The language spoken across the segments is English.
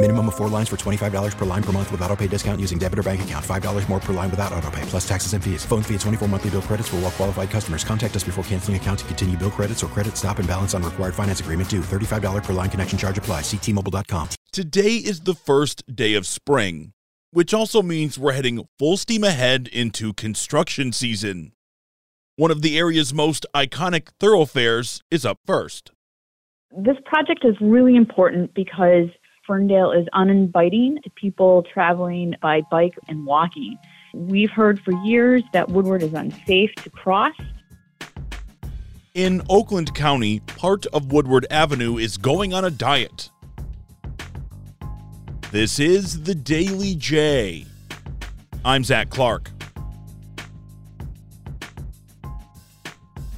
Minimum of four lines for $25 per line per month with auto pay discount using debit or bank account. $5 more per line without auto pay, plus taxes and fees. Phone fee at 24 monthly bill credits for all well qualified customers. Contact us before canceling account to continue bill credits or credit stop and balance on required finance agreement due. $35 per line connection charge apply. Ctmobile.com. Today is the first day of spring, which also means we're heading full steam ahead into construction season. One of the area's most iconic thoroughfares is up first. This project is really important because Ferndale is uninviting to people traveling by bike and walking. We've heard for years that Woodward is unsafe to cross. In Oakland County, part of Woodward Avenue is going on a diet. This is the Daily J. I'm Zach Clark.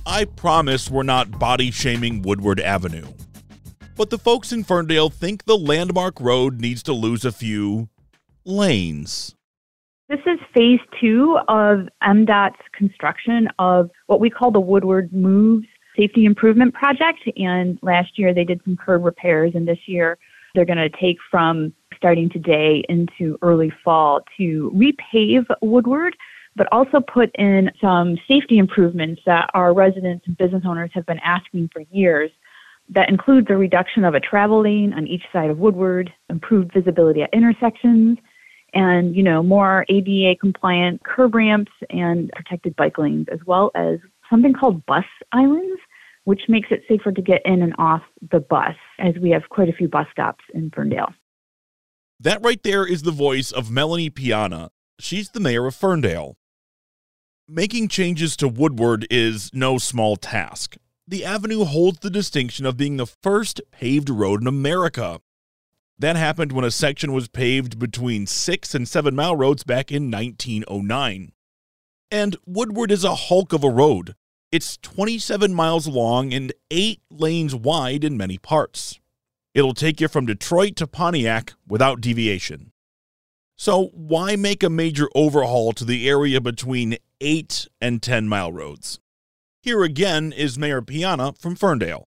I promise we're not body shaming Woodward Avenue. But the folks in Ferndale think the landmark road needs to lose a few lanes. This is phase two of MDOT's construction of what we call the Woodward Moves Safety Improvement Project. And last year they did some curb repairs, and this year they're going to take from starting today into early fall to repave Woodward, but also put in some safety improvements that our residents and business owners have been asking for years. That includes the reduction of a travel lane on each side of Woodward, improved visibility at intersections, and you know more ADA compliant curb ramps and protected bike lanes, as well as something called bus islands, which makes it safer to get in and off the bus, as we have quite a few bus stops in Ferndale. That right there is the voice of Melanie Piana. She's the mayor of Ferndale. Making changes to Woodward is no small task. The avenue holds the distinction of being the first paved road in America. That happened when a section was paved between 6 and 7 mile roads back in 1909. And Woodward is a hulk of a road. It's 27 miles long and 8 lanes wide in many parts. It'll take you from Detroit to Pontiac without deviation. So, why make a major overhaul to the area between 8 and 10 mile roads? Here again is Mayor Piana from Ferndale.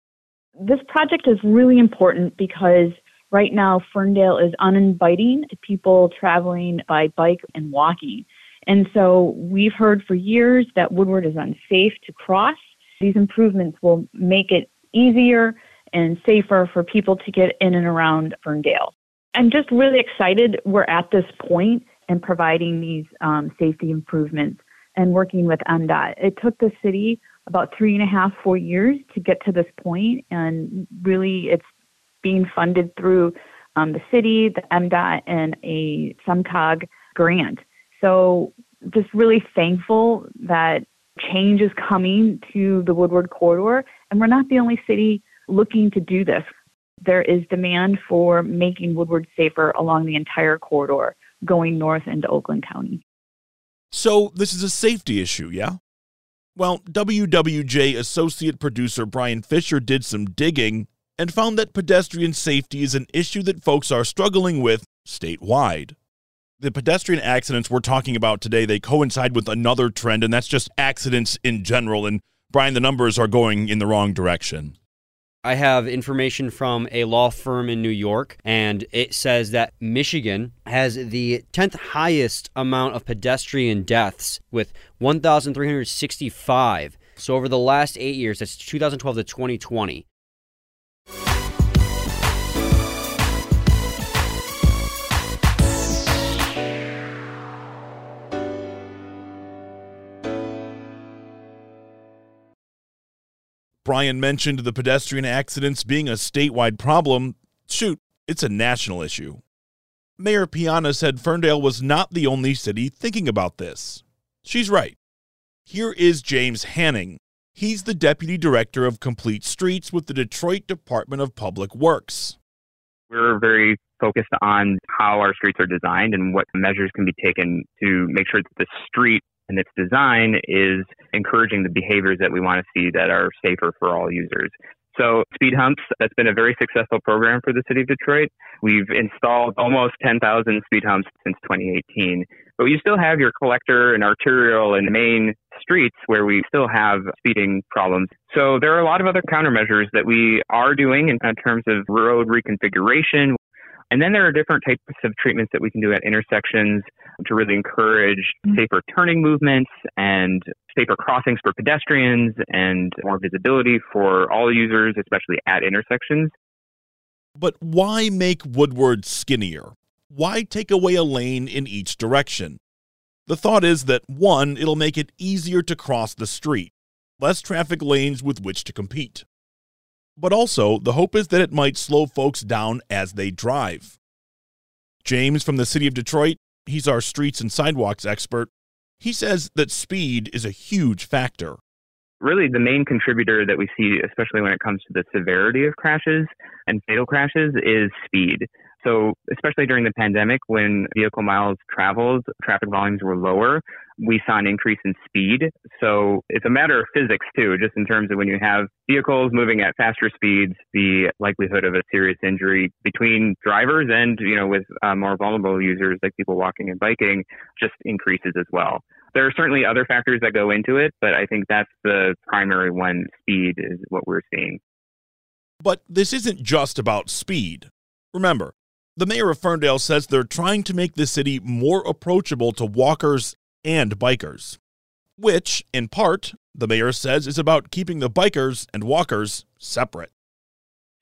This project is really important because right now Ferndale is uninviting to people traveling by bike and walking. And so we've heard for years that Woodward is unsafe to cross. These improvements will make it easier and safer for people to get in and around Ferndale. I'm just really excited we're at this point in providing these um, safety improvements and working with MDOT. It took the city about three and a half, four years to get to this point, and really it's being funded through um, the city, the MDOT, and a SEMCOG grant. So just really thankful that change is coming to the Woodward corridor, and we're not the only city looking to do this. There is demand for making Woodward safer along the entire corridor going north into Oakland County. So, this is a safety issue, yeah? Well, WWJ associate producer Brian Fisher did some digging and found that pedestrian safety is an issue that folks are struggling with statewide. The pedestrian accidents we're talking about today, they coincide with another trend and that's just accidents in general and Brian the numbers are going in the wrong direction. I have information from a law firm in New York, and it says that Michigan has the 10th highest amount of pedestrian deaths with 1,365. So over the last eight years, that's 2012 to 2020. Brian mentioned the pedestrian accidents being a statewide problem. Shoot, it's a national issue. Mayor Piana said Ferndale was not the only city thinking about this. She's right. Here is James Hanning. He's the deputy director of Complete Streets with the Detroit Department of Public Works. We're very focused on how our streets are designed and what measures can be taken to make sure that the street and its design is encouraging the behaviors that we want to see that are safer for all users. So speed humps, that's been a very successful program for the city of Detroit. We've installed almost 10,000 speed humps since 2018. But you still have your collector and arterial and main streets where we still have speeding problems. So there are a lot of other countermeasures that we are doing in, in terms of road reconfiguration. And then there are different types of treatments that we can do at intersections to really encourage mm-hmm. safer turning movements and safer crossings for pedestrians and more visibility for all users, especially at intersections. But why make Woodward skinnier? Why take away a lane in each direction? The thought is that one, it'll make it easier to cross the street, less traffic lanes with which to compete. But also, the hope is that it might slow folks down as they drive. James from the city of Detroit, he's our streets and sidewalks expert. He says that speed is a huge factor. Really, the main contributor that we see, especially when it comes to the severity of crashes and fatal crashes, is speed. So, especially during the pandemic, when vehicle miles traveled, traffic volumes were lower, we saw an increase in speed. So, it's a matter of physics too, just in terms of when you have vehicles moving at faster speeds, the likelihood of a serious injury between drivers and, you know, with uh, more vulnerable users like people walking and biking just increases as well. There are certainly other factors that go into it, but I think that's the primary one. Speed is what we're seeing. But this isn't just about speed. Remember, the mayor of Ferndale says they're trying to make the city more approachable to walkers and bikers, which, in part, the mayor says is about keeping the bikers and walkers separate.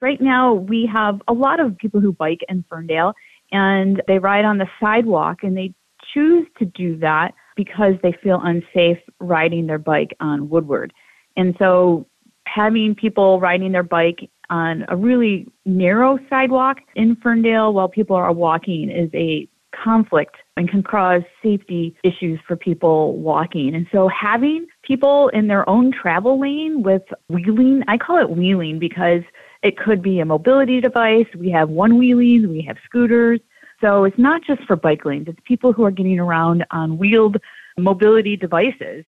Right now, we have a lot of people who bike in Ferndale and they ride on the sidewalk and they choose to do that because they feel unsafe riding their bike on Woodward. And so having people riding their bike on a really narrow sidewalk in Ferndale while people are walking is a conflict and can cause safety issues for people walking. And so having people in their own travel lane with wheeling, I call it wheeling because it could be a mobility device. We have one wheelies, we have scooters. So it's not just for bike lanes, it's people who are getting around on wheeled mobility devices.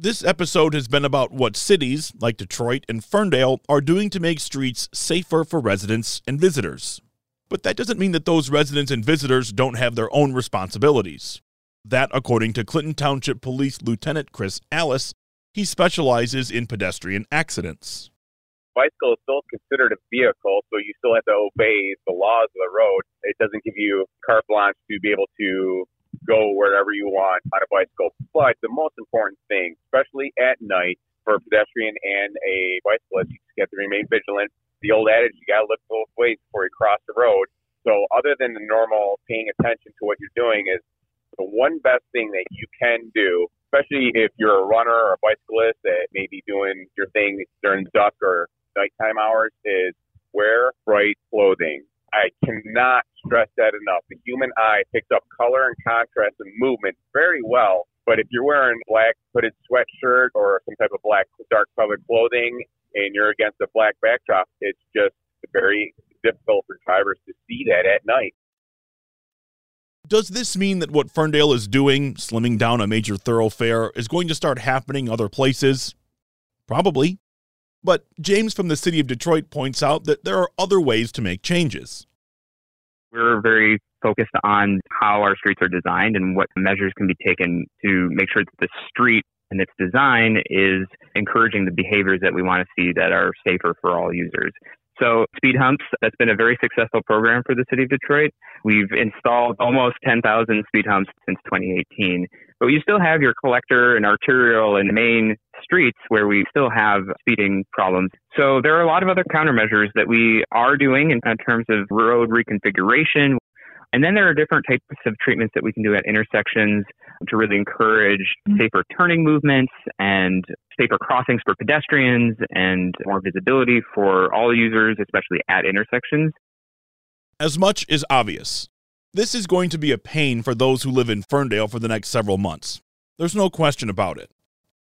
This episode has been about what cities, like Detroit and Ferndale, are doing to make streets safer for residents and visitors. But that doesn't mean that those residents and visitors don't have their own responsibilities. That, according to Clinton Township Police Lieutenant Chris Ellis, he specializes in pedestrian accidents. Bicycle is still considered a vehicle, so you still have to obey the laws of the road. It doesn't give you carte blanche to be able to go wherever you want on a bicycle. But the most important thing, especially at night for a pedestrian and a bicyclist, you just have to remain vigilant. The old adage, you got to look both ways before you cross the road. So other than the normal paying attention to what you're doing is the one best thing that you can do, especially if you're a runner or a bicyclist that may be doing your thing during dusk or nighttime hours, is wear bright clothing. I cannot stress that enough. The human eye picks up color and contrast and movement very well. But if you're wearing black hooded sweatshirt or some type of black dark colored clothing and you're against a black backdrop, it's just very difficult for drivers to see that at night. Does this mean that what Ferndale is doing, slimming down a major thoroughfare, is going to start happening other places? Probably. But James from the city of Detroit points out that there are other ways to make changes. We're very focused on how our streets are designed and what measures can be taken to make sure that the street and its design is encouraging the behaviors that we want to see that are safer for all users. So speed humps, that's been a very successful program for the city of Detroit. We've installed almost 10,000 speed humps since 2018. But you still have your collector and arterial and main streets where we still have speeding problems. So there are a lot of other countermeasures that we are doing in, in terms of road reconfiguration. And then there are different types of treatments that we can do at intersections to really encourage mm-hmm. safer turning movements and safer crossings for pedestrians and more visibility for all users, especially at intersections. As much is obvious, this is going to be a pain for those who live in Ferndale for the next several months. There's no question about it.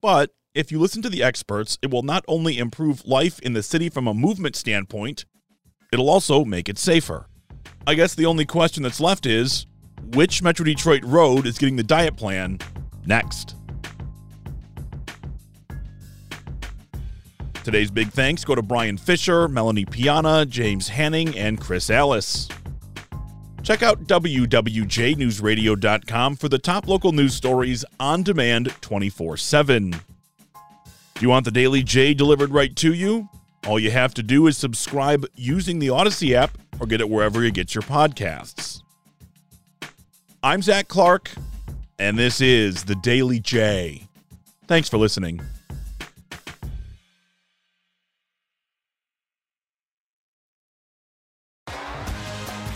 But if you listen to the experts, it will not only improve life in the city from a movement standpoint, it'll also make it safer. I guess the only question that's left is which Metro Detroit road is getting the diet plan next? Today's big thanks go to Brian Fisher, Melanie Piana, James Hanning, and Chris Ellis. Check out WWJNewsRadio.com for the top local news stories on demand 24 7. Do you want the Daily J delivered right to you? All you have to do is subscribe using the Audacy app or get it wherever you get your podcasts. I'm Zach Clark, and this is the Daily J. Thanks for listening.